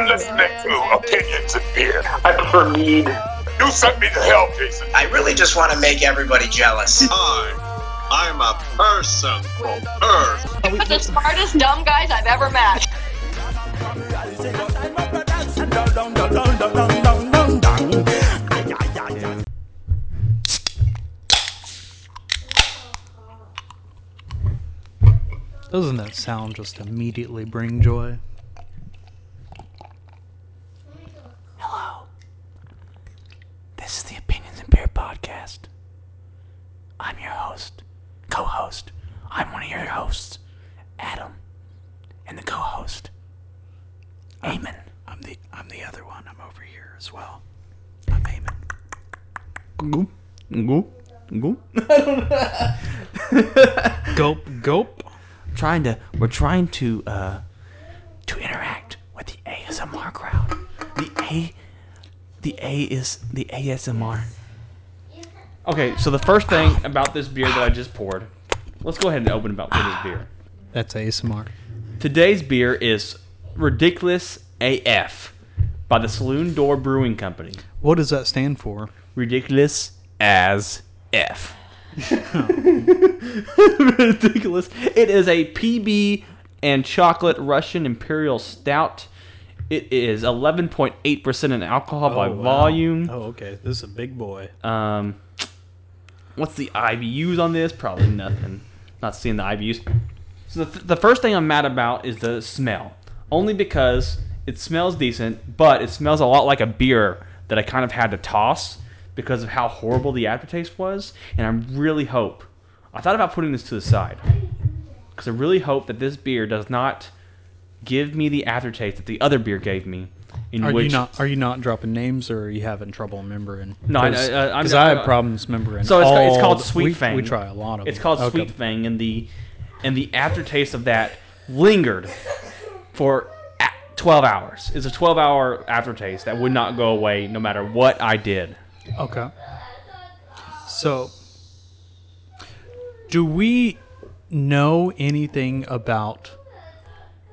You're listening to Opinions in Beer. I prefer mead. You sent me to hell, Jason. I really just want to make everybody jealous. I, I'm a person from Earth. You're the smartest dumb guys I've ever met. Doesn't that sound just immediately bring joy? Hello. This is the Opinions and Beer podcast. I'm your host, co-host. I'm one of your hosts, Adam, and the co-host, Eamon. I'm the I'm the other one. I'm over here as well. I'm Eamon. Goop, goop, goop. Gulp, gulp. Trying to, we're trying to, uh, to interact with the ASMR crowd. The A, the A is the ASMR. Okay, so the first thing about this beer that I just poured, let's go ahead and open about with this beer. That's ASMR. Today's beer is Ridiculous AF by the Saloon Door Brewing Company. What does that stand for? Ridiculous as F. Ridiculous. It is a PB and chocolate Russian Imperial Stout. It is 11.8% in alcohol by Oh, wow. volume. Oh, okay. This is a big boy. Um, what's the IBUs on this? Probably nothing. Not seeing the IBUs. So the, the first thing I'm mad about is the smell. Only because it smells decent, but it smells a lot like a beer that I kind of had to toss because of how horrible the aftertaste was. And I really hope. I thought about putting this to the side because I really hope that this beer does not give me the aftertaste that the other beer gave me. In Are which you not are you not dropping names or are you having trouble remembering? No, I- I- I- I'm- I have uh, problems remembering. So it's, it's called Sweet we, Fang. We try a lot of It's them. called Okay. Sweet Fang, and the and the aftertaste of that lingered for 12 hours. It's a 12 hour aftertaste that would not go away no matter what I did. Okay. So, do we know anything about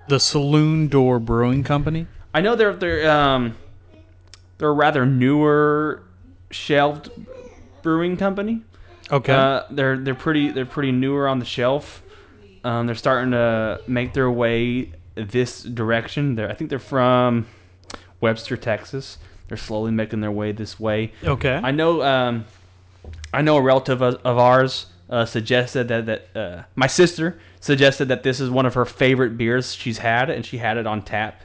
the Saloon Door Brewing Company? I know they're they're um they're a rather newer shelved brewing company. Okay. Uh, they're they're pretty they're pretty newer on the shelf. Um, they're starting to make their way this direction. They're, I think they're from Webster, Texas. They're slowly making their way this way. okay. I know. Um, I know a relative of, of ours uh, suggested that that uh, my sister suggested that this is one of her favorite beers she's had, and she had it on tap.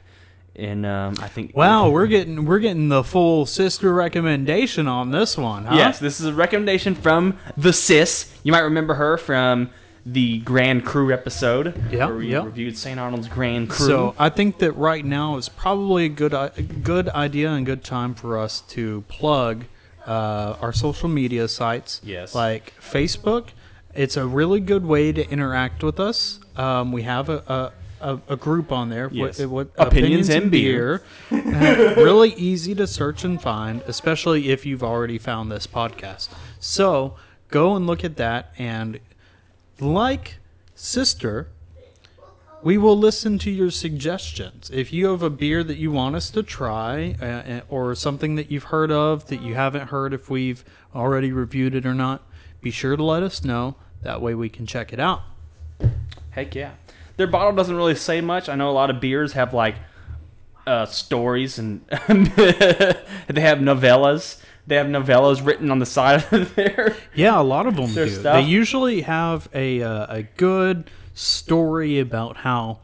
And um, I think wow, we're getting we're getting the full sister recommendation on this one, huh? Yes, this is a recommendation from the sis. You might remember her from the Grand Cru episode. Yeah, where we reviewed St. Arnold's Grand Cru. So I think that right now is probably a good i- good idea and good time for us to plug uh, our social media sites. Yes. like Facebook. It's a really good way to interact with us. Um, we have a, a, a, a group on there. Yes. What, what, Opinions and Beer. Uh, really easy to search and find, especially if you've already found this podcast. So go and look at that and like sister we will listen to your suggestions. If you have a beer that you want us to try, uh, uh, or something that you've heard of that you haven't heard if we've already reviewed it or not, be sure to let us know. That way we can check it out. Heck yeah. Their bottle doesn't really say much. I know a lot of beers have like uh, stories and they have novellas. They have novellas written on the side of there. Yeah, a lot of them do. stuff. They usually have a uh, a good story about how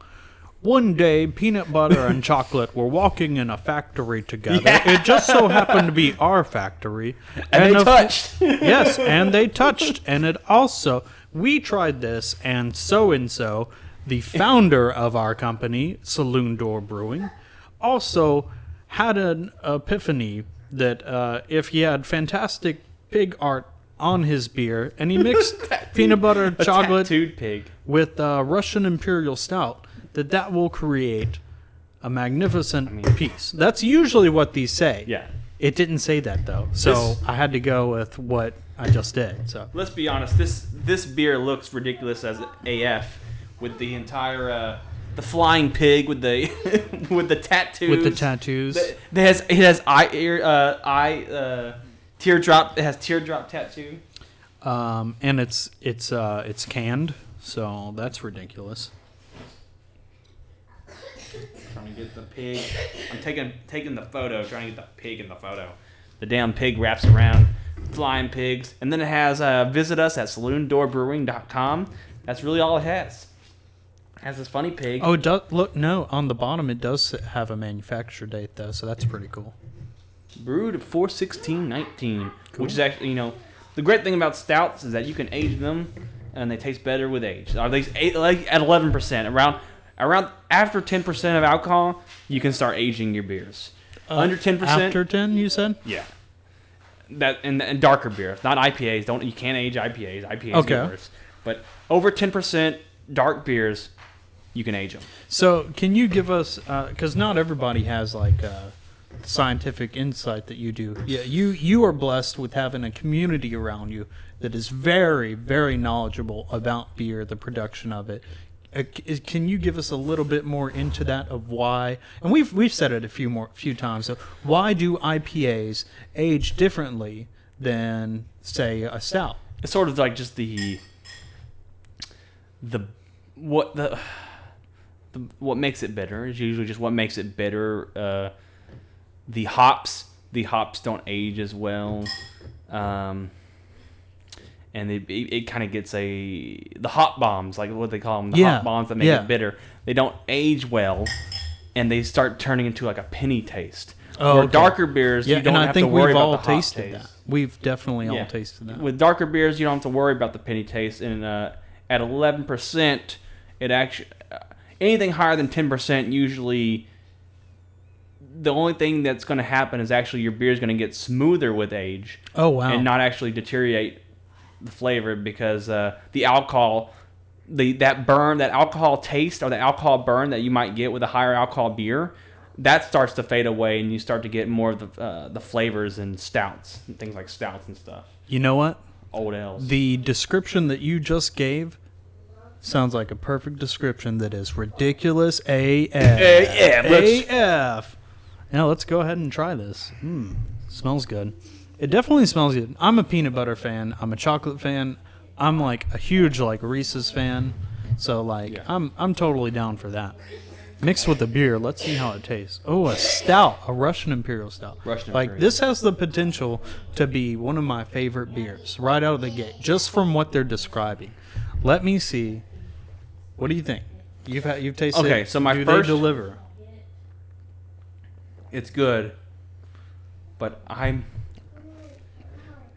one day peanut butter and chocolate were walking in a factory together. It just so happened to be our factory, And, they of- touched. yes, and they touched, and it also we tried this, and so and so, the founder of our company, Saloon Door Brewing, also had an epiphany that uh, if he had fantastic pig art on his beer, and he mixed peanut butter and chocolate tattooed pig. with uh, Russian Imperial Stout, that that will create a magnificent piece. That's usually what these say. Yeah. It didn't say that though, so This- I had to go with what I just did. So Let's be honest. This this beer looks ridiculous as AF, with the entire uh, the flying pig with the with the tattoos. with the tattoos. It has it has eye ear uh, eye uh, teardrop. It has teardrop tattoo. Um, and it's it's uh, it's canned, so that's ridiculous. Trying to get the pig. I'm taking taking the photo. Trying to get the pig in the photo. The damn pig wraps around flying pigs, and then it has uh, visit us at saloondoorbrewing.com. That's really all it has. Has this funny pig. Oh, it does look no on the bottom. It does have a manufacture date though, so that's pretty cool. brewed at 41619 which is actually you know the great thing about stouts is that you can age them and they taste better with age are they eight- like at 11% around around after 10% of alcohol you can start aging your beers uh, under 10% After ten, you said. yeah that and, and darker beer not ipas don't you can't age ipas ipas Okay. worse but over 10% dark beers you can age them So, can you give us because not everybody has like uh, scientific insight that you do. Yeah, you you are blessed with having a community around you that is very very knowledgeable about beer, the production of it. Uh, can you give us a little bit more into that of why? And we've we've said it a few more few times. So, why do IPAs age differently than say a stout? it's sort of like just the the what the, the what makes it bitter is usually just what makes it bitter. Uh, the hops, the hops don't age as well, um, and it, it, it kind of gets a the hop bombs, like what they call them, the Yeah, hop bombs that make yeah. it bitter. They don't age well, and they start turning into like a penny taste. Oh, Where okay. darker beers, Yeah, you don't and I have think to worry we've about all the hop tasted taste. that. We've definitely all Yeah. tasted that. With darker beers, you don't have to worry about the penny taste, and uh, at eleven percent, it actually anything higher than ten percent usually. The only thing that's going to happen is actually your beer is going to get smoother with age oh wow! and not actually deteriorate the flavor because uh, the alcohol, the that burn, that alcohol taste or the alcohol burn that you might get with a higher alcohol beer, that starts to fade away, and you start to get more of the uh, the flavors and stouts and things like stouts and stuff. you know what? Old ales. The description that you just gave sounds like a perfect description that is ridiculous AF. yeah, let's- AF. Now let's go ahead and try this. Hmm, smells good. It definitely smells good. I'm a peanut butter fan. I'm a chocolate fan. I'm like a huge like Reese's fan. So like Yeah. I'm I'm totally down for that. Mixed with the beer, let's see how it tastes. Oh, a stout, a Russian Imperial Stout. Russian like Imperial. this has the potential to be one of my favorite beers right out of the gate, just from what they're describing. Let me see. What do you think? You've had you've tasted. Okay, it. so my do first- they deliver. it's good, but I'm,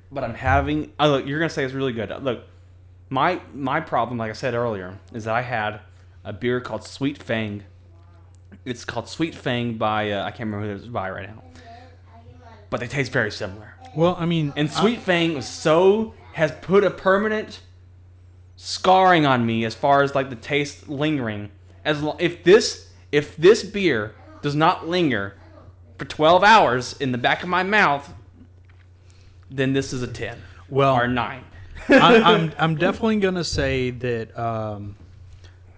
but I'm having. Oh, look, you're gonna say it's really good. Look, my my problem, like I said earlier, is that I had a beer called Sweet Fang. It's called Sweet Fang by uh, I can't remember who it's by right now, but they taste very similar. Well, I mean, And Sweet Fang was so has put a permanent scarring on me as far as like the taste lingering. As lo- if this if this beer does not linger for 12 hours in the back of my mouth, then this is a 10 Well- or 9. I, I'm I'm definitely gonna say that um,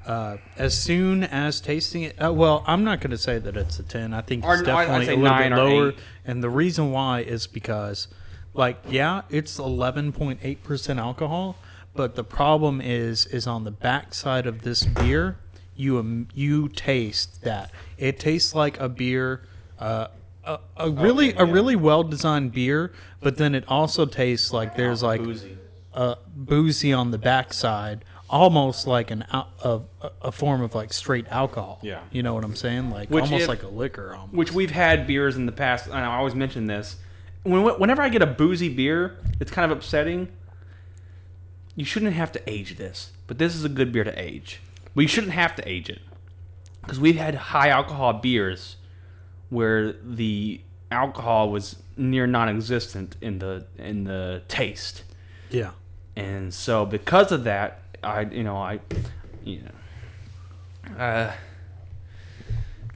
uh, as soon as tasting it, uh, well, I'm not gonna say that it's a ten. I think it's definitely a little bit lower, eight. and the reason why is because, like, yeah, it's 11.8 percent alcohol, but the problem is is on the backside of this beer. You um, you taste that it tastes like a beer. Uh, a, a really a really well designed beer, but then it also tastes like there's like Boozy. uh, boozy on the backside, almost like an al- a, a form of like straight alcohol. Yeah. you know what I'm saying? Like Which almost if- like a liquor. Almost. Which we've had beers in the past, and I always mention this. When, whenever I get a boozy beer, it's kind of upsetting. You shouldn't have to age this, but this is a good beer to age. But you shouldn't have to age it because we've had high alcohol beers where the alcohol was near non-existent in the in the taste, yeah. and so because of that, I you know I you know uh,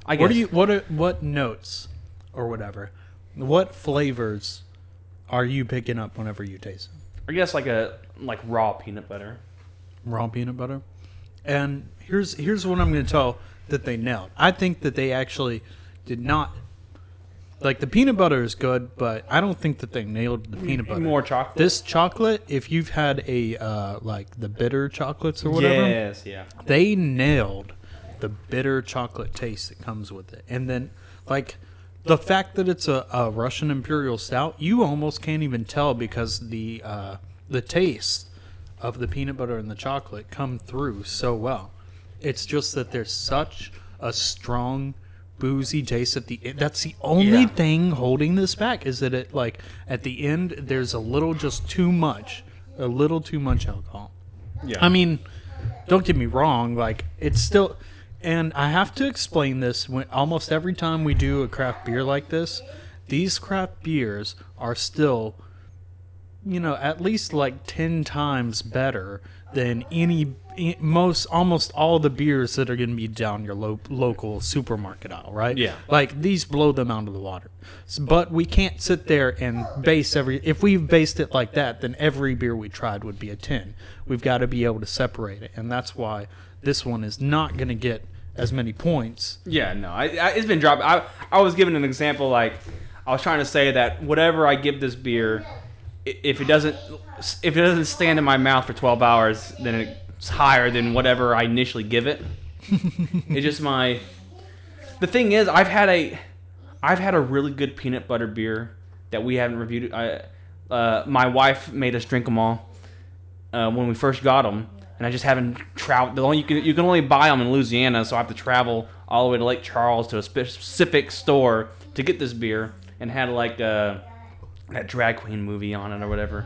I guess What do you what are, what notes or whatever? What flavors are you picking up whenever you taste it? I guess like a like raw peanut butter. raw peanut butter. And here's here's what I'm going to tell that they nailed. I think that they actually did not. Like the peanut butter is good, but I don't think that they nailed the peanut butter. More chocolate. This chocolate, if you've had a uh, like the bitter chocolates or whatever, Yes, yeah. they nailed the bitter chocolate taste that comes with it. And then, like, the fact that it's a, a Russian Imperial Stout, you almost can't even tell because the uh, the taste of the peanut butter and the chocolate come through so well. It's just that there's such a strong boozy taste at the end. That's the only Yeah. thing holding this back is that it like at the end there's a little just too much, a little too much alcohol. Yeah. I mean, don't get me wrong. Like it's still, and I have to explain this when almost every time we do a craft beer like this. These craft beers are still, you know, at least like ten times better than any most almost all the beers that are going to be down your lo- local supermarket aisle, right? Yeah. Like these blow them out of the water. But we can't sit there and base every. If we based it like that, then every beer we tried would be a ten. We've got to be able to separate it, and that's why this one is not going to get as many points. Yeah, no, I, I, it's been dropped. I, I was giving an example, like I was trying to say that whatever I give this beer, if it doesn't, if it doesn't stand in my mouth for 12 hours, then it's higher than whatever I initially give it. it's just my. The thing is, I've had a, I've had a really good peanut butter beer that we haven't reviewed. I, uh, my wife made us drink them all uh, when we first got them, and I just haven't traveled. The only you can you can only buy them in Louisiana, so I have to travel all the way to Lake Charles to a specific store to get this beer, and had like uh, that drag queen movie on it or whatever.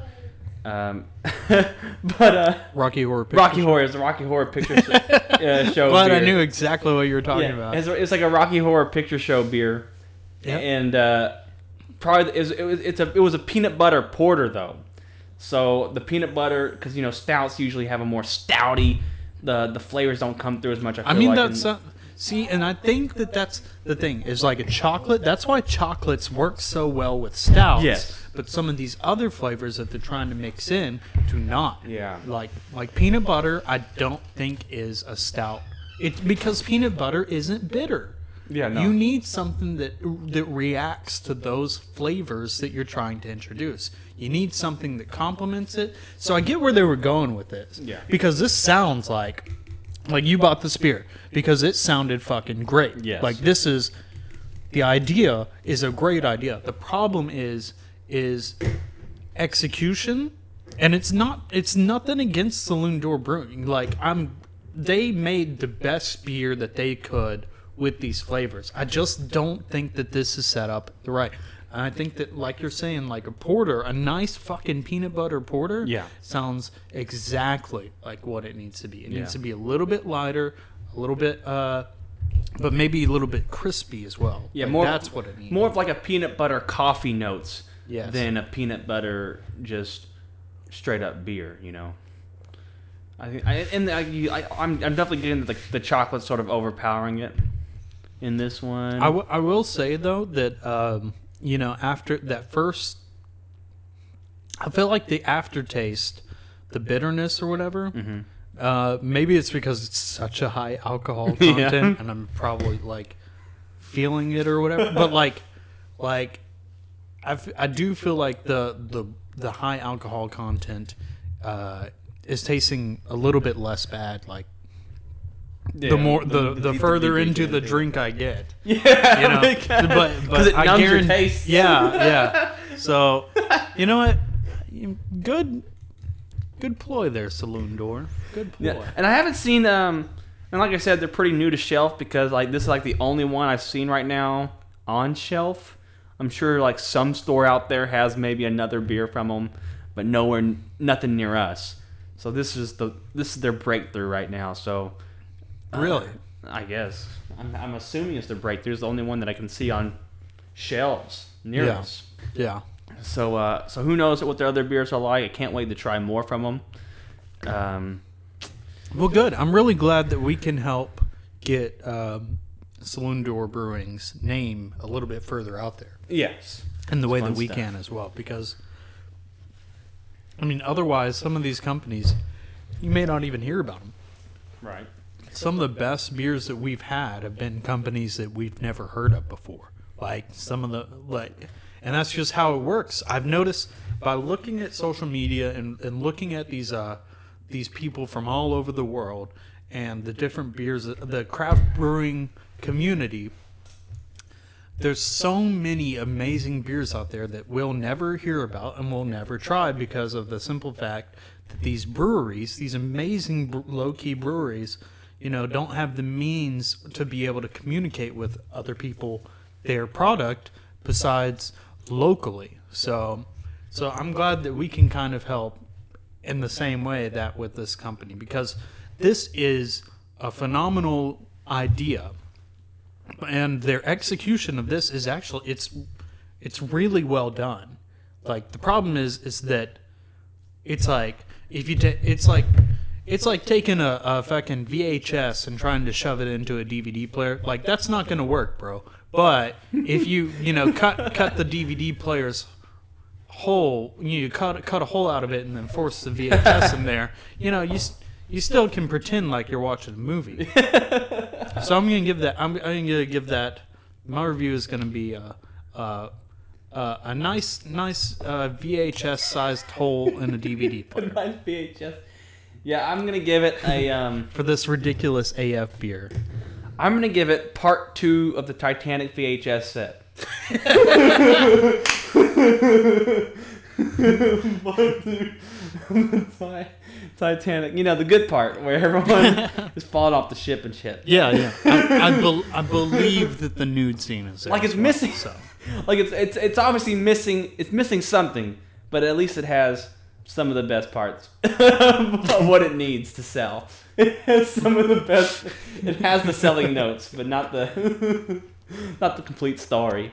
Um, but uh, Rocky Horror Picture Rocky Horror is a Rocky Horror Picture Show, uh, show Glad I knew exactly what you were talking Yeah, about. It's, it's like a Rocky Horror Picture Show beer, Yep. and uh, probably is it was it's a it was a peanut butter porter though. So the peanut butter, because you know stouts usually have a more stouty, the the flavors don't come through as much. I, feel I mean, like, that's and- see, and I think that that's the thing is like a chocolate. That's why chocolates work so well with stouts. Yes. But some of these other flavors that they're trying to mix in do not. Yeah. Like like peanut butter, I don't think is a stout. It's because peanut butter isn't bitter. Yeah, no. You need something that that reacts to those flavors that you're trying to introduce. You need something that complements it. So I get where they were going with this. Yeah. Because this sounds like like you bought the spear because it sounded fucking great. Yes. Like this is the idea is a great idea. The problem is is execution and it's not it's nothing against Saloon Door Brewing. Like I'm they made the best beer that they could with these flavors. I just don't think that this is set up the right. I think that like you're saying like a porter, a nice fucking peanut butter porter Yeah. sounds exactly like what it needs to be. It Yeah. needs to be a little bit lighter, a little bit uh but maybe a little bit crispy as well. yeah, Like, more that's what it needs. More of like a peanut butter coffee notes Yes. than a peanut butter just straight up beer. You know. I think, I, and I, I, I'm, I'm definitely getting the, the chocolate sort of overpowering it in this one. I, w- I will say though that um, you know after that first, I feel like the aftertaste, the bitterness or whatever. Mm-hmm. Uh, maybe it's because it's such a high alcohol Yeah. content, and I'm probably like feeling it or whatever. But like, like I, f- I do feel like the the the high alcohol content uh, is tasting a little bit less bad. Like the more the, the, further into the drink I get. yeah, You know, but but it I numbs your guarantee, taste. Yeah, yeah. So, you know what? Good, good ploy there, saloon door. Good ploy. Yeah, and I haven't seen um, and like I said, they're pretty new to shelf because like this is like the only one I've seen right now on shelf. I'm sure like some store out there has maybe another beer from them, but nowhere, nothing near us. So this is the this is their breakthrough right now. So Really? I guess I'm, I'm assuming it's their breakthrough. It's the only one that I can see on shelves near Yeah. us. Yeah. So uh, so who knows what their other beers are like? I can't wait to try more from them. Um, Well, good. I'm really glad that we can help get um, Saloon Door Brewing's name a little bit further out there. yes. in the way that we stuff. can as well because I mean otherwise some of these companies you may not even hear about them Right. Some of the best beers that we've had have been companies that we've never heard of before. Like some of the like, and that's just how it works. I've noticed by looking at social media and, and looking at these uh these people from all over the world and the different beers, the craft brewing community. There's so many amazing beers out there that we'll never hear about and we'll never try because of the simple fact that these breweries, these amazing low-key breweries, you know, don't have the means to be able to communicate with other people their product besides locally. So, so I'm glad that we can kind of help in the same way that with this company because this is a phenomenal idea and their execution of this is actually it's it's really well done like the problem is is that it's like if you ta- it's like it's like taking a, a fucking VHS and trying to shove it into a DVD player. Like that's not gonna work, bro. But if you you know cut cut the DVD player's hole, you cut cut a hole out of it and then force the VHS in there, you know you you still can pretend like you're watching a movie. so I'm gonna give that. I'm, I'm gonna give that. My review is gonna be uh, uh, uh, a nice nice uh, VHS sized hole in a DVD player Nice VHS. Yeah, I'm gonna give it a. Um, for this ridiculous AF beer. I'm gonna give it part two of the Titanic VHS set. Ti- Titanic, you know the good part where everyone is falling off the ship and shit. Yeah, yeah. I, I, bel I believe that the nude scene is there Like it's well, missing. So. Like it's it's it's obviously missing. It's missing something, but at least it has some of the best parts of what it needs to sell. It has some of the best. It has the selling notes, but not the not the complete story.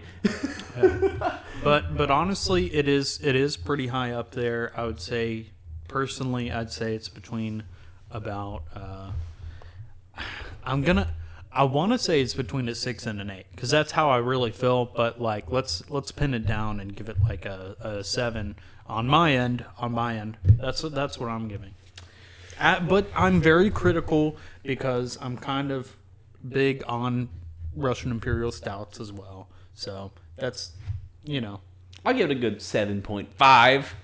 But but honestly, it is it is pretty high up there. I would say personally, I'd say it's between about. Uh, I'm gonna. I want to say it's between a six and an eight because that's how I really feel. But like, let's let's pin it down and give it like a, a seven on my end. On my end, that's what that's what I'm giving. Uh but I'm very critical because I'm kind of big on Russian Imperial stouts as well. So that's you know I'll give it a good seven point five.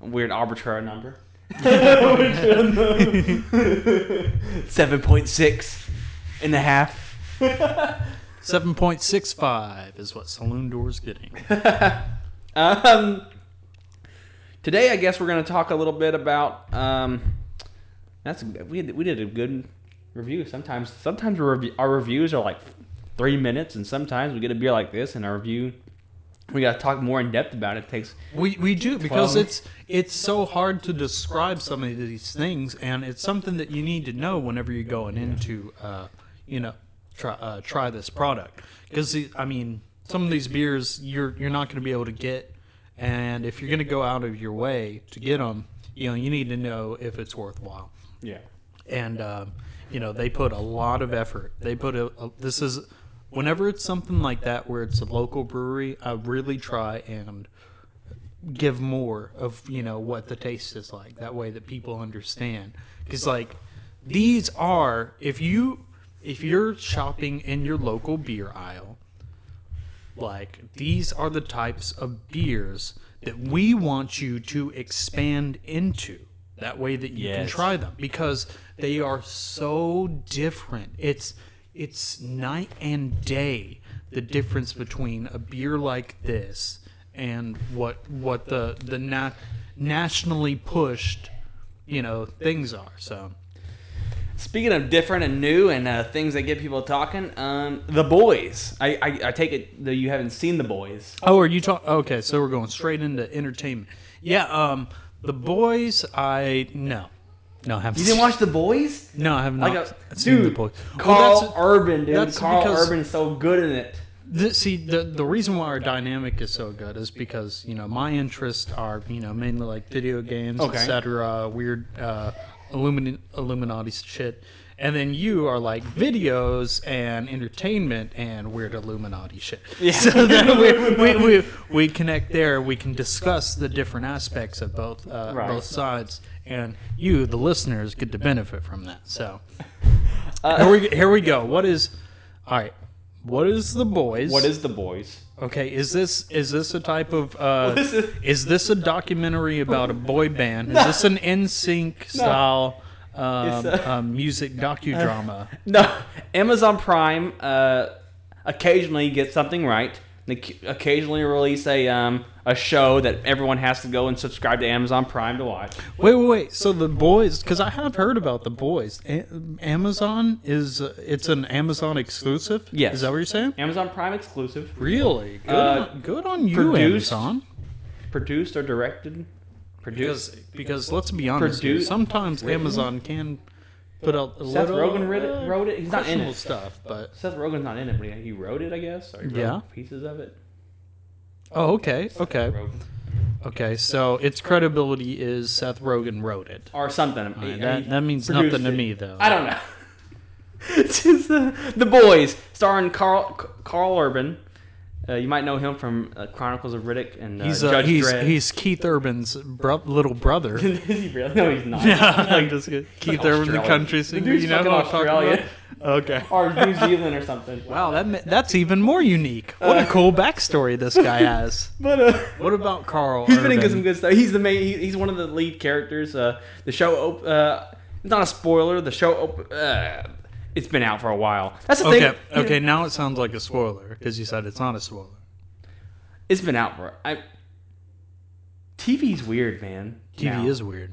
A weird arbitrary number. Seven point six and a half. 7.65 is what Saloon Door's getting. Um, today, I guess we're going to talk a little bit about. Um, that's we we did a good review. Sometimes sometimes our, our reviews are like three minutes, and sometimes we get a beer like this, and our review we got to talk more in depth about it. it takes We, we do because it's it's so hard to describe some of these things, and it's something that you need to know whenever you're going into, uh, you know, try uh, try this product. Because I mean, some of these beers you're you're not going to be able to get, and if you're going to go out of your way to get them, you know, you need to know if it's worthwhile. yeah. and um, you know they put a lot of effort. They put a, a this is whenever it's something like that where it's a local brewery, I really try and give more of you know what the taste is like. That way that people understand because like these are if you if you're shopping in your local beer aisle like these are the types of beers that we want you to expand into. That way that you can try them because they are so different. It's it's night and day the difference between a beer like this and what what the the nat- nationally pushed you know things are. So Speaking of different and new and uh, things that get people talking, um, the boys. I, I I take it that you haven't seen the boys. Oh, are you talking? Okay, so we're going straight into entertainment. Yeah, um, the boys. I no, no, I haven't. You didn't watch the boys? No, I have not Like a seen the dude, boys. Karl Well, Urban, dude. that's Karl Urban is so good in it. The, see, the the reason why our dynamic is so good is because you know my interests are you know mainly like video games, Okay. etc., weird uh, Illumin- Illuminati shit, and then you are like videos and entertainment and weird Illuminati shit. Yeah. So then we, we, we, we connect there. We can discuss the different aspects of both uh, Right. both sides, and you, the listeners, get to benefit from that. So here we here we go. What is all right? What is the boys? What is the boys? Okay? Is this is this a type of uh, is- is this a documentary about a boy band? Is this an NSYNC style um, a- um, music docudrama? No, Amazon Prime uh, occasionally gets something right. They occasionally release a um, a show that everyone has to go and subscribe to Amazon Prime to watch. Wait, wait, wait. So the boys, because I have heard about the boys. A- Amazon is uh, it's an Amazon exclusive. Yes. is that what you're saying? Amazon Prime exclusive, Really? Good, Uh, on, good on you, produced- Amazon. produced or directed, produced. because let's be honest, here, Produced- sometimes Amazon can put out a Seth little, Rogen wrote it- uh, wrote it? He's not in it. stuff, but Seth Rogen's not in it, but he- he wrote it, I guess. Or he wrote Yeah. pieces of it. oh, okay, okay, okay. So its credibility is Seth Rogen wrote it. or something. Right, He- that- that means nothing to it. me, though. I don't know. it's just uh, the boys starring Karl Karl Urban. Uh, you might know him from uh, Chronicles of Riddick and uh, He's uh, Judge he's Dredd. he's Keith Urban's bro- little brother. Is he really? No, he's not. I'm just kidding. Keith Urban, the country singer. dude's You know who I'm about? Okay. or New Zealand or something. Wow, that that's even more unique. What a cool backstory this guy has. But uh, What about Karl? he's been in some good stuff. He's the main. He, he's one of the lead characters. Uh, the show. Op- uh, it's not a spoiler. The show. Op- uh, it's been out for a while. That's the Okay, thing. okay. Now it sounds like a spoiler because you said it's not a spoiler. It's been out for. I. TV's weird, man. TV now. is weird.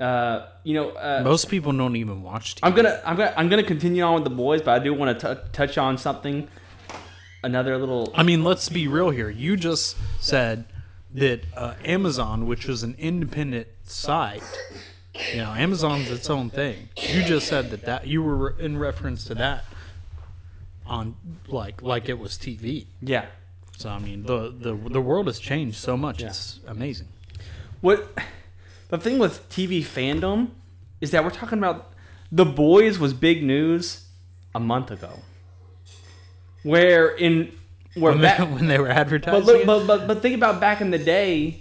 Uh, you know, uh, Most people don't even watch TV. I'm gonna, I'm gonna, I'm gonna continue on with the boys, but I do want to touch on something. Another little. I mean, let's be real here. You just said that uh, Amazon, which is an independent site, you know, Amazon's its own thing. You just said that that you were in reference to that on like like it was TV. Yeah. So I mean, the the the world has changed so much. It's amazing. What the thing with TV fandom is that we're talking about the boys was big news a month ago. Where in where When back, they, when they were advertising, but, look, but but but think about back in the day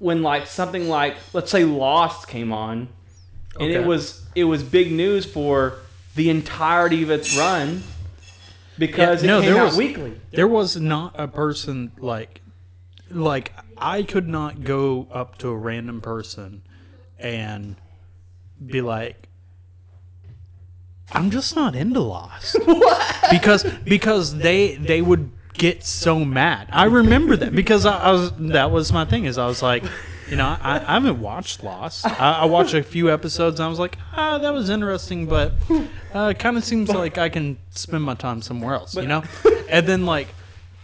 when like something like let's say Lost came on and it was it was big news for the entirety of its run because Yeah, no, there was- weekly. there was not a person like like I could not go up to a random person and be like I'm just not into Lost. because because they they would get so mad. I remember that because I, I was that was my thing is I was like you know, I, I haven't watched Lost. I, I watched a few episodes and I was like, ah, that was interesting, but uh, it kind of seems like I can spend my time somewhere else, you know? And then, like,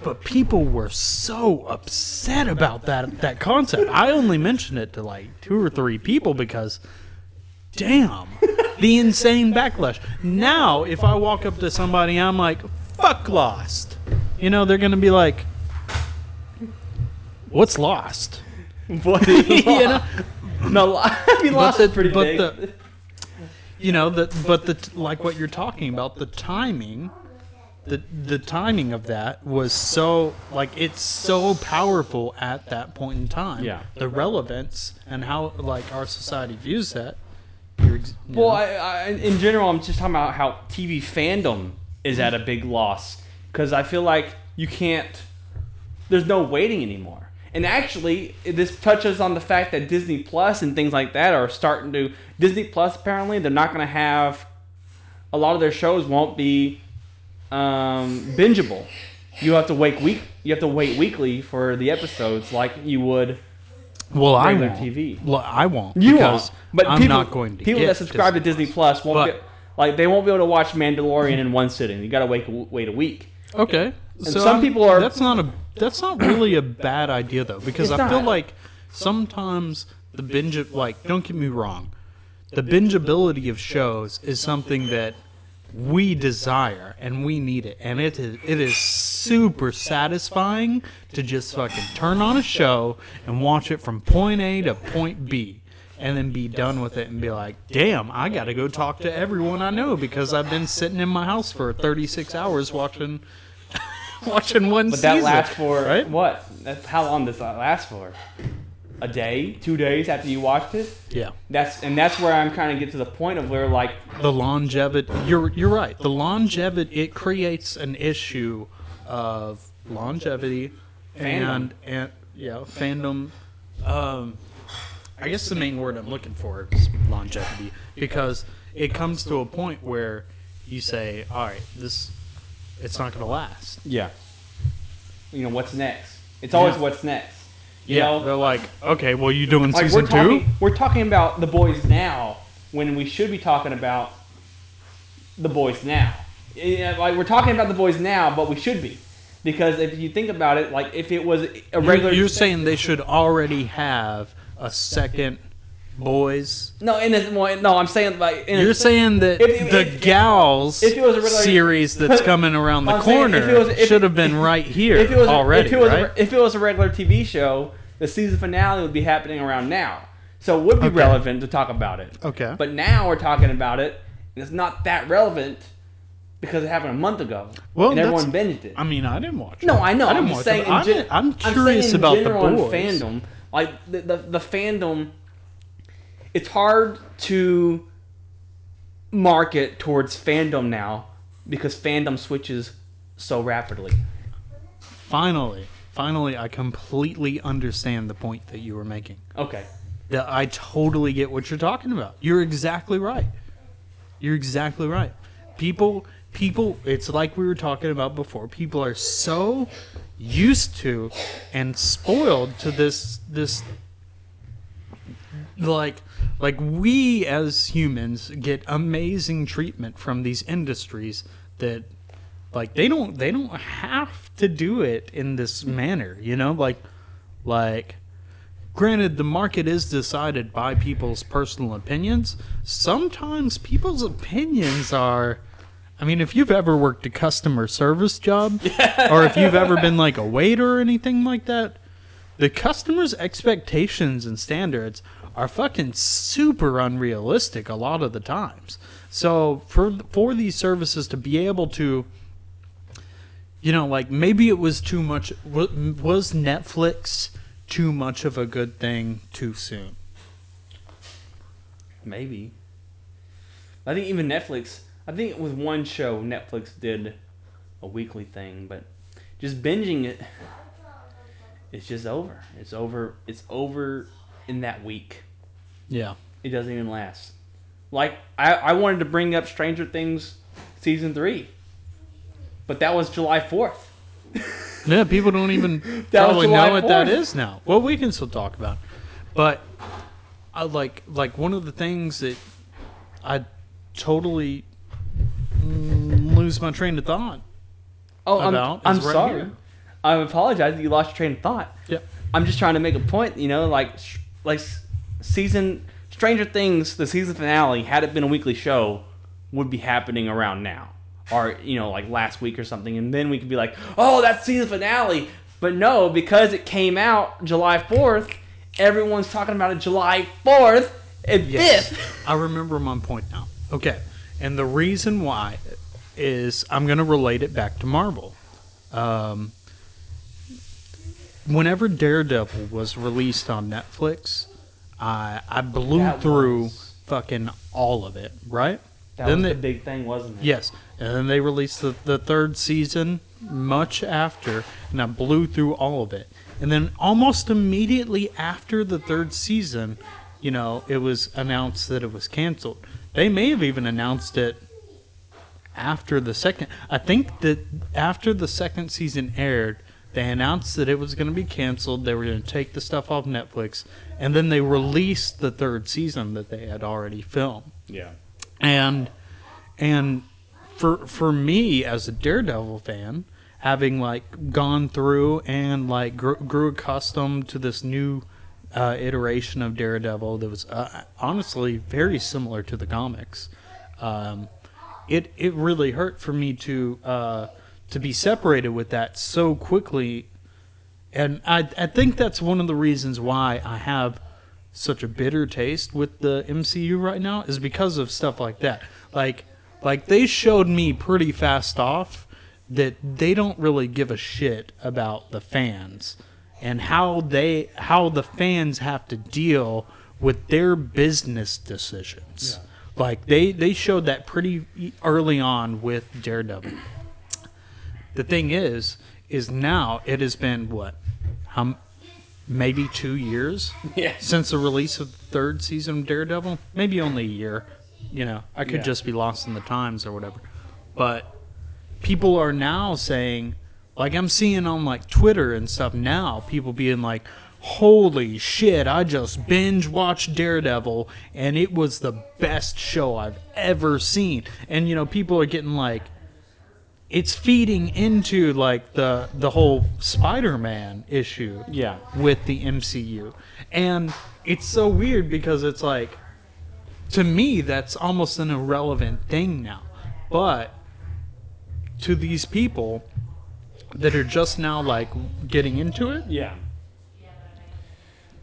but people were so upset about that that concept. I only mentioned it to like two or three people because, damn, the insane backlash. Now, if I walk up to somebody, I'm like, fuck Lost. You know, they're gonna be like, what's Lost? What you know, no, I mean Lost the- is pretty but big. the- you know that but the like what you're talking about the timing the the timing of that was so like it's so powerful at that point in time Yeah. the relevance and how like our society views that you Well. I, I, in general, I'm just talking about how TV fandom is at a big loss because I feel like you can't. There's no waiting anymore, and actually, this touches on the fact that Disney Plus and things like that are starting to. Disney Plus apparently they're not going to have. A lot of their shows won't be um, bingeable. You have to wait week. You have to wait weekly for the episodes, like you would well I won't TV. well, I won't You because won't, but I'm people, not going to people that subscribe to Disney Plus won't But- be, like they won't be able to watch Mandalorian in one sitting. You got to wait wait a week. Okay. so some I'm- people are- That's not a. That's not really a bad idea though, because It's I feel not. like sometimes the binge. Like, don't get me wrong, the bingeability of shows is something that we desire and we need it, and it is it is super satisfying to just fucking turn on a show and watch it from point A to point B. And then be done with it and be like, damn, I gotta go talk to everyone I know because I've been sitting in my house for 36 hours watching watching one But season. that lasts for right? what? That's how long does that last for? a day, two days after you watched it. Yeah. That's and that's where I'm kind of get to the point of where like the longevity you're you're right the longevity it creates an issue of longevity and and yeah fandom um i guess the main word i'm looking for is longevity because it comes to a point where you say all right this it's not going to last yeah, you know what's next. It's always Yeah. what's next. You yeah know, they're like okay well you doing like season we're talking, two we're talking about the boys now when we should be talking about the boys now. Yeah, like we're talking about the boys now, but we should be because if you think about it, like if it was a you're, regular, you're saying they should already have a second boys no, in this, well, no, I'm saying like in You're saying that If the if- gals if it was a series that's coming around the I'm corner was- should have been right here if it was a- already, if it was right? a, if it was a regular TV show, the season finale would be happening around now, so it would be Okay. relevant to talk about it. okay. But now we're talking about it, and it's not that relevant because it happened a month ago, Well, and everyone binged it. I mean, I didn't watch. No, it. I know. I I'm didn't just watch saying. it. I'm, gen- I'm curious in about the boys. fandom. Like the, the the fandom, it's hard to market towards fandom now because fandom switches so rapidly. Finally, finally, I completely understand the point that you were making. Okay. That I totally get what you're talking about. You're exactly right. You're exactly right. People, people. It's like we were talking about before. People are so used to and spoiled to this this like like we as humans get amazing treatment from these industries that like they don't they don't have to do it in this manner you know like like granted the market is decided by people's personal opinions sometimes people's opinions are I mean, if you've ever worked a customer service job, or if you've ever been like a waiter or anything like that, the customer's expectations and standards are fucking super unrealistic a lot of the times. So for for these services to be able to you know, like maybe it was too much wa- was Netflix too much of a good thing too soon. Maybe. I think even Netflix. I think with one show, Netflix did a weekly thing, but just binging it, it's just over. It's over. It's over in that week. Yeah. It doesn't even last. Like I, I wanted to bring up Stranger Things season three, but that was July fourth. Yeah, people don't even probably know what that 4th. is now. Well, we can still talk about, it. but I like like one of the things that I totally lose my train of thought. Oh, I'm, About I'm right sorry. here. I apologize that you lost your train of thought. Yep. I'm just trying to make a point. You know, like like season Stranger Things, the season finale, had it been a weekly show, would be happening around now, or you know, like last week or something, and then we could be like, oh, that's season finale. But no, because it came out July 4th, everyone's talking about it July 4th and Yes. 5th. I remember my point now. Okay. And the reason why is I'm going to relate it back to Marvel. Um, whenever Daredevil was released on Netflix, I I blew That through was- fucking all of it, right? That Then was they- the big thing, wasn't it? Yes, and then they released the, the third season much after, and I blew through all of it. And then almost immediately after the third season, you know, it was announced that it was canceled. They may have even announced it after the second. I think that after the second season aired, they announced that it was going to be canceled. They were going to take the stuff off Netflix, and then they released the third season that they had already filmed Yeah. and and for for me as a Daredevil fan, having like gone through and like grew, grew accustomed to this new uh, iteration of Daredevil that was uh, honestly very similar to the comics. Um, it it really hurt for me to uh, to be separated with that so quickly, and I I think that's one of the reasons why I have such a bitter taste with the MCU right now is because of stuff like that. Like like they showed me pretty fast off that they don't really give a shit about the fans and how they how the fans have to deal with their business decisions. Like they they showed that pretty early on with Daredevil. The thing is, is now it has been what, how, maybe two years Yeah. since the release of the third season of Daredevil. Maybe only a year. You know, I could Yeah. just be lost in the times or whatever. But people are now saying, like I'm seeing on like Twitter and stuff now, people being like, "Holy shit! I just binge watched Daredevil, and it was the best show I've ever seen." And you know, people are getting like, it's feeding into like the the whole Spider-Man issue Yeah. with the MCU. And it's so weird because it's like to me that's almost an irrelevant thing now. But to these people that are just now like getting into it, Yeah.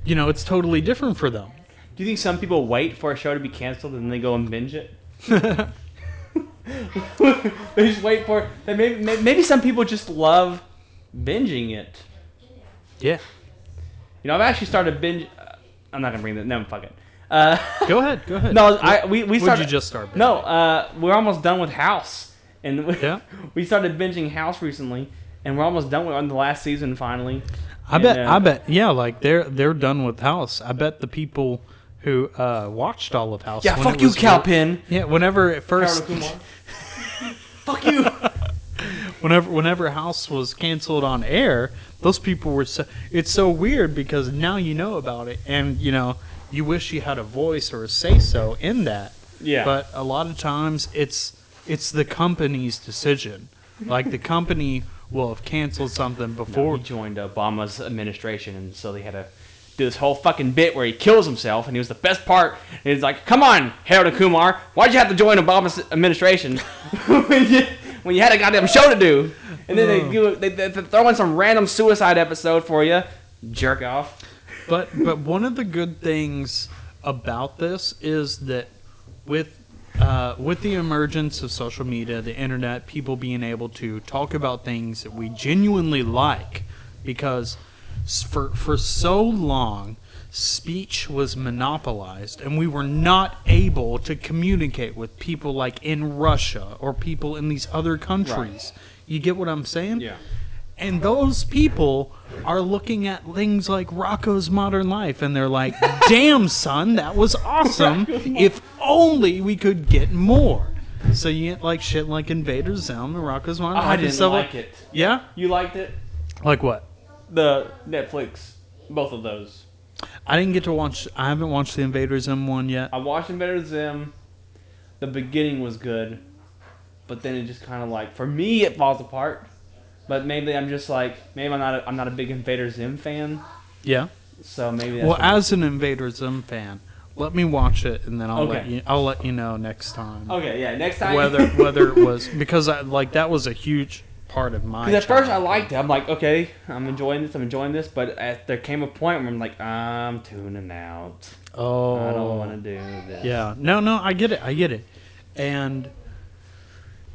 You know, it's totally different for them. Do you think some people wait for a show to be canceled and then they go and binge it? they just wait for. Maybe, maybe some people just love binging it. Yeah. You know, I've actually started binge. Uh, I'm not gonna bring that. No, fuck it. Uh, Go ahead, go ahead. no, I we we started. you just start? No, uh, we're almost done with House, and we, Yeah. we started binging House recently, and we're almost done with on the last season finally. I bet. Uh, I bet. Yeah, like they're they're done with House. I bet the people who uh, watched all of House. Yeah, fuck you, Kal Penn. Yeah, whenever it first, fuck you. whenever whenever House was canceled on air, those people were. So, it's so weird because now you know about it, and you know you wish you had a voice or a say so in that. Yeah. But a lot of times it's it's the company's decision. Like the company will have canceled something before. he joined Obama's administration, and so they had to do this whole fucking bit where he kills himself, and he was the best part. And he's like, "Come on, Harold Kumar, why'd you have to join Obama's administration when, you, when you had a goddamn show to do?" And then they, oh. do, they, they throw in some random suicide episode for you, jerk off. But but one of the good things about this is that with uh, with the emergence of social media, the internet, people being able to talk about things that we genuinely like, because for for so long speech was monopolized and we were not able to communicate with people like in Russia or people in these other countries. You get what I'm saying? And those people are looking at things like Rocko's Modern Life and they're like, damn, son, that was awesome. If only we could get more. So you get like shit like Invader Zim and Rocko's Modern Life. I didn't stuff like it. Yeah? You liked it? Like what? The Netflix, both of those. I didn't get to watch, I haven't watched the Invader Zim one yet. I watched Invader Zim. The beginning was good, but then it just kind of like for me it falls apart. But maybe I'm just like maybe I'm not a, I'm not a big Invader Zim fan, Yeah. so maybe that's Well, as an Invader Zim fan, let me watch it and then I'll let Okay. you I'll let you know next time. okay yeah next time. Whether whether it was because I like that was a huge part of my because at first I liked it. I'm like okay I'm enjoying this I'm enjoying this. But at, there came a point where I'm like I'm tuning out. Oh, I don't want to do this. Yeah, no, no, I get it, I get it. And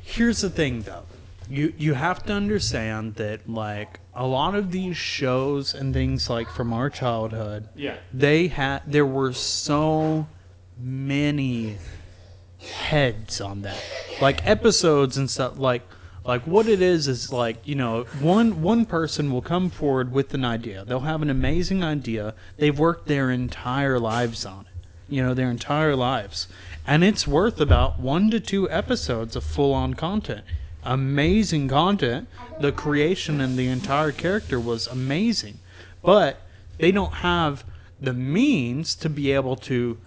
here's the thing, though, you you have to understand that like a lot of these shows and things like from our childhood, yeah they had there were so many heads on that, like episodes and stuff. Like like what it is is like you know one one person will come forward with an idea. They'll have an amazing idea. They've worked their entire lives on it. You know their entire lives, and it's worth about one to two episodes of full on content. Amazing content. The creation and the entire character was amazing, but they don't have the means to be able to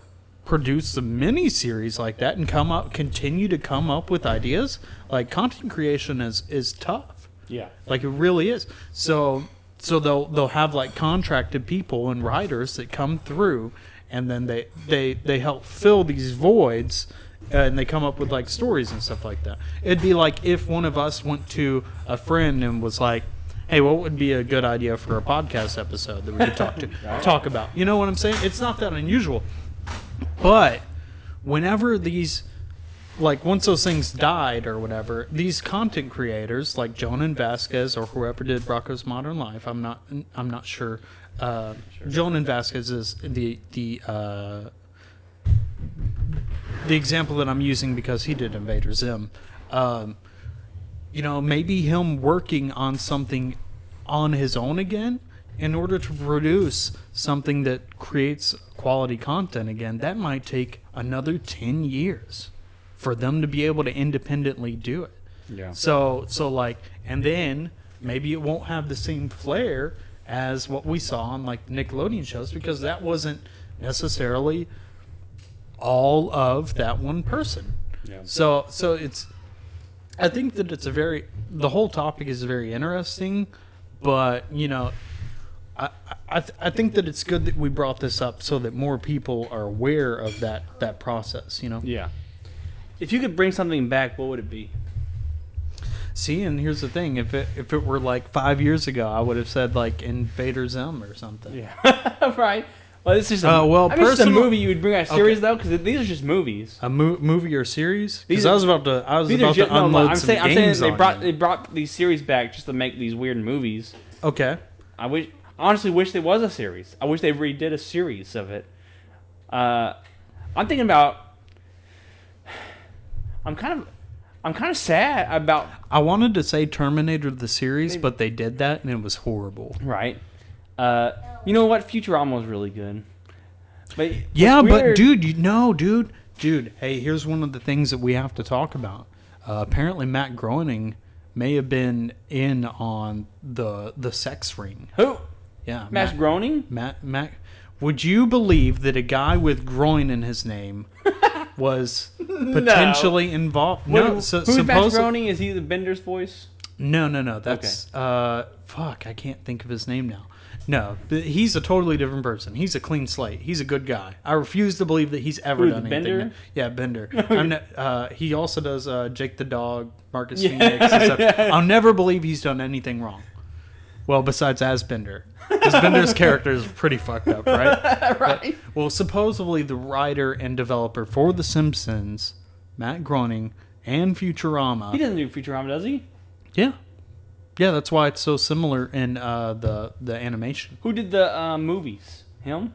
produce a mini series like that and come up continue to come up with ideas. Like content creation is is tough. Yeah. Like it really is. So so they'll they'll have like contracted people and writers that come through and then they they they help fill these voids uh, and they come up with like stories and stuff like that. It'd be like if one of us went to a friend and was like hey what would be a good idea for a podcast episode that we could talk to talk about? You know what i'm saying? It's not that unusual. But whenever these like once those things died or whatever, these content creators like Jhonen Vasquez or whoever did Rocko's Modern Life, I'm not I'm not sure. Uh, Jhonen Vasquez is the the uh, the example that I'm using because he did Invader Zim. Um, you know, maybe him working on something on his own again in order to produce something that creates quality content again, that might take another 10 years for them to be able to independently do it. Yeah. So, so like, and then maybe it won't have the same flair as what we saw on like Nickelodeon shows because that wasn't necessarily all of that one person. Yeah. So, so it's, I think that it's a very, the whole topic is very interesting, but you know, I, I, th- I think that it's good that we brought this up so that more people are aware of that, that process, you know? Yeah. If you could bring something back, what would it be? See, and here's the thing: if it if it were like five years ago, I would have said like Invader Zim or something. Yeah. right. Well, this is a, Uh, well, I mean, it's a personal- movie you would bring out a series Okay. though, because these are just movies. A mo- movie or series? Because I was about to I was about just, to no, unload I'm some saying, I'm saying they brought you. they brought these series back just to make these weird movies. Okay. I wish, honestly, wish there was a series. I wish they redid a series of it. Uh, I'm thinking about. I'm kind of, I'm kind of sad about I wanted to say Terminator the series, but they did that and it was horrible. right. Uh, you know what? Futurama was really good. But Yeah, but dude, you know, dude, dude. Hey, here's one of the things that we have to talk about. Uh, apparently, Matt Groening may have been in on the the sex ring. who? Yeah, Matt Matt, Groening? Matt, Matt. Would you believe that a guy with groin in his name was potentially involved? No, so, who's Matt Groening? Is he the Bender's voice? No, no, no. That's uh, fuck. I can't think of his name now. No, but he's a totally different person. He's a clean slate. He's a good guy. I refuse to believe that he's ever Who, done anything. Bender? that- Yeah, Bender. I'm ne- uh, he also does uh, Jake the Dog, Marcus Yeah, Fenix. yeah. I'll never believe he's done anything wrong. Well, besides as Bender, because Bender's character is pretty fucked up, right? right. Well, supposedly the writer and developer for The Simpsons, Matt Groening, and Futurama. He doesn't do Futurama, does he? Yeah, yeah. That's why it's so similar in uh, the the animation. Who did the uh, movies? Him?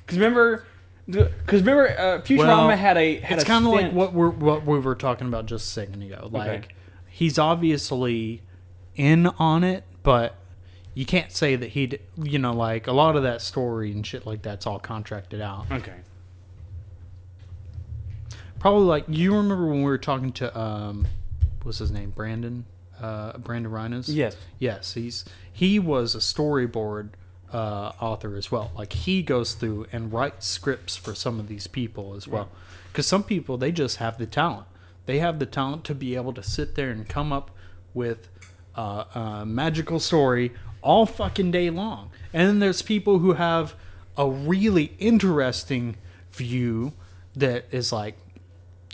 Because remember, because remember, uh, Futurama Well, had a had it's kind of like what we're what we were talking about just a second ago. Like he's obviously in on it, but you can't say that he, would you know, like a lot of that story and shit like that's all contracted out. Okay. Probably like you remember when we were talking to um, what's his name, Brandon, uh, Brandon Reines. Yes. Yes, he's he was a storyboard uh, author as well. Like he goes through and writes scripts for some of these people as well. Because some people they just have the talent. They have the talent to be able to sit there and come up with uh, a magical story all fucking day long. And then there's people who have a really interesting view that is like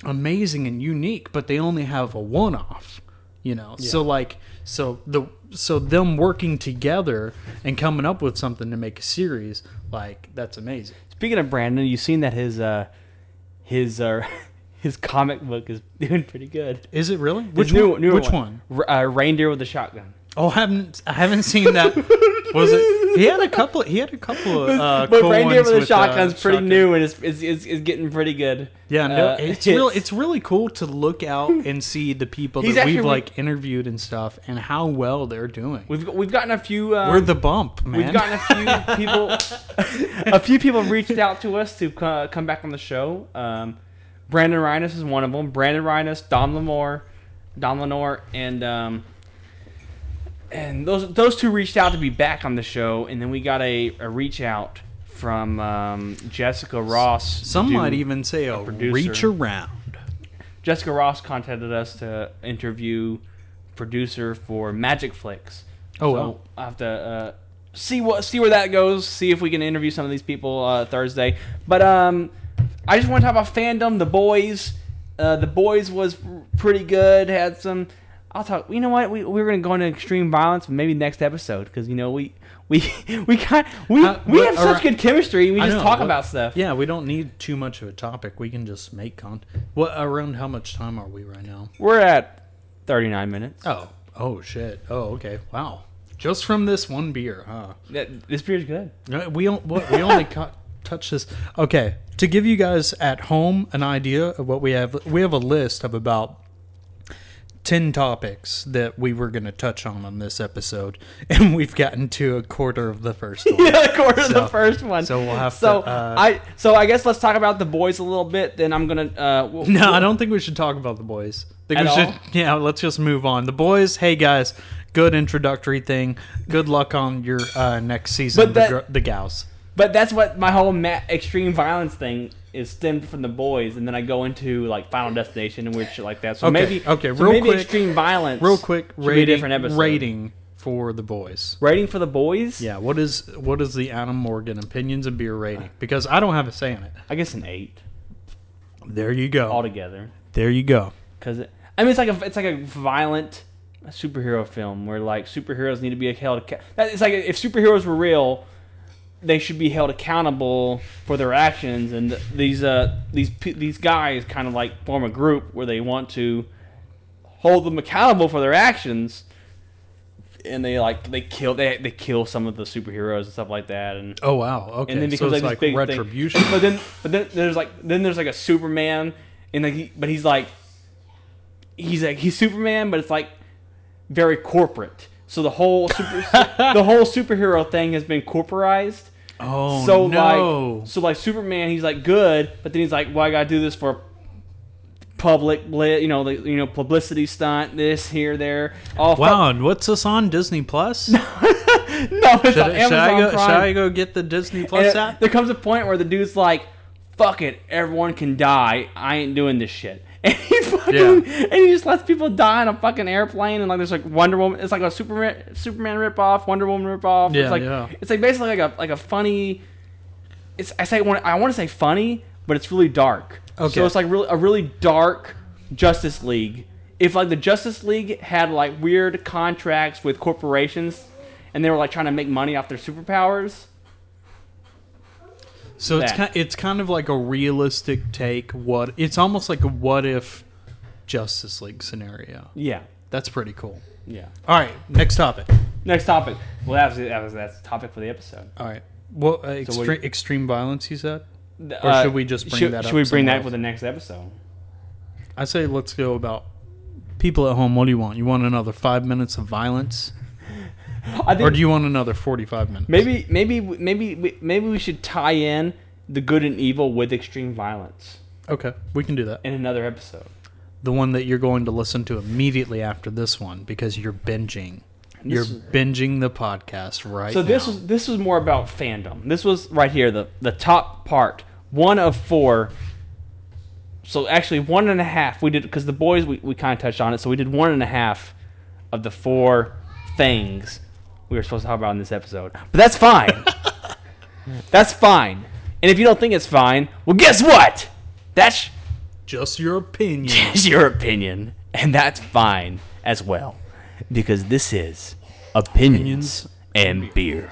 amazing and unique, but they only have a one off. You know, so like so the so them working together and coming up with something to make a series like that's amazing. Speaking of Brandon, you've seen that his uh, his uh, his comic book is doing pretty good. Is it really? His Which new, one? Which one? R- uh, Reindeer with a shotgun. Oh, I haven't I haven't seen that. Was it? He had a couple. He had a couple of uh, but cool Reindeer with a shotgun's uh, pretty shotgun. new and it's, it's, it's, it's getting pretty good. Yeah, no, Uh, it's really it's really cool to look out and see the people that we've re- like interviewed and stuff, and how well they're doing. We've we've gotten a few. Um, We're the bump, man. We've gotten a few people. a few people reached out to us to co- come back on the show. Um, Brandon Reines is one of them. Brandon Reines, Dom Lemore, Dom Lenore, and um, and those those two reached out to be back on the show, and then we got a, a reach out from um, Jessica Ross. Some to- might even say a producer. reach around. Jessica Ross contacted us to interview producer for Magic Flicks. Oh, so wow. I have to uh, see what see where that goes. See if we can interview some of these people uh, Thursday. But um, I just want to talk about fandom. The boys, uh, the boys was pretty good. Had some. I'll talk. You know what? We we were gonna go into extreme violence, maybe next episode, because you know we we we kind we How- we have such good chemistry. We I just know, talk what- about stuff. Yeah, we don't need too much of a topic. We can just make content. What around how much time are we right now? We're at thirty nine minutes. Oh, oh shit. Oh, okay. Wow. Just from this one beer, huh? That- This beer's good. Uh, We don't. What, we only cut, touch this. Okay, to give you guys at home an idea of what we have, we have a list of about ten topics that we were going to touch on on this episode, and we've gotten to a quarter of the first one. yeah, the quarter of So- the first one. so we'll have so to, uh, I so I guess let's talk about the boys a little bit. Then I'm gonna. Uh, we'll- No, I don't think we should talk about the boys. I think we all? should. Yeah, let's just move on. The boys. Hey guys, good introductory thing. Good luck on your uh, next season. But that- the, gr- the gals. But that's what my whole ma- extreme violence thing is stemmed from the boys, and then I go into like Final Destination and weird shit like that. So Okay, maybe okay, so real maybe quick- extreme violence. Real quick, should be a rating. different episode. Rating for the boys. rating for the boys. Yeah, what is what is the Adam Morgan opinions and beer rating? Because I don't have a say in it. I guess an eight There you go. altogether. There you go. Because I mean, it's like a it's like a violent superhero film where like superheroes need to be a held. It's like if superheroes were real, they should be held accountable for their actions. And these uh these these guys kind of like form a group where they want to hold them accountable for their actions. And they like they kill they they kill some of the superheroes and stuff like that and Oh wow. Okay. and then so becomes it's like, like this big retribution. Thing. But then, but then there's like then there's like a Superman, and like he, but he's like he's like he's Superman, but it's like very corporate. So the whole super the whole superhero thing has been corporized. Oh so no. like so like Superman, he's like good, but then he's like, well, I gotta do this for public, bli- you know, the, you know, publicity stunt, this here, there. All wow. And what's this on Disney Plus? no, it's Should, on I- should Amazon I go? Prime. Should I go get the Disney And Plus it- app? there comes a point where the dude's like, "Fuck it, everyone can die. I ain't doing this shit." And Yeah. and he just lets people die on a fucking airplane. And like, there's like Wonder Woman. It's like a Superman Superman ripoff, Wonder Woman ripoff. Yeah, it's like yeah. it's like basically like a like a funny. It's I say I want to say funny, but it's really dark. Okay. So it's like really a really dark Justice League. If like the Justice League had like weird contracts with corporations, and they were like trying to make money off their superpowers. So it's that. kind, it's kind of like a realistic take. What it's almost like a what if Justice League scenario. Yeah. That's pretty cool. Yeah. All right, next topic. Next topic. Well, that was that was that's the topic for the episode. All right. Well, uh, So what extre- do you- extreme violence. You said. Or Or should we just bring should, that Should up we bring that else? with the next episode? I say let's go about people at home. What do you want? You want another five minutes of violence, I think or do you want another forty-five minutes? maybe maybe maybe maybe we should tie in the good and evil with extreme violence Okay, we can do that. in another episode. The one that you're going to listen to immediately after this one because you're binging. You're is- binging the podcast right So this now. was this was more about fandom. This was right here the the top part. One of four. So actually one and a half. We did because the boys we, we kind of touched on it. So we did one and a half of the four things we were supposed to talk about in this episode. But that's fine. that's fine. And if you don't think it's fine, well, guess what? That's just your opinion. is your opinion, and that's fine as well, because this is opinions, and beer.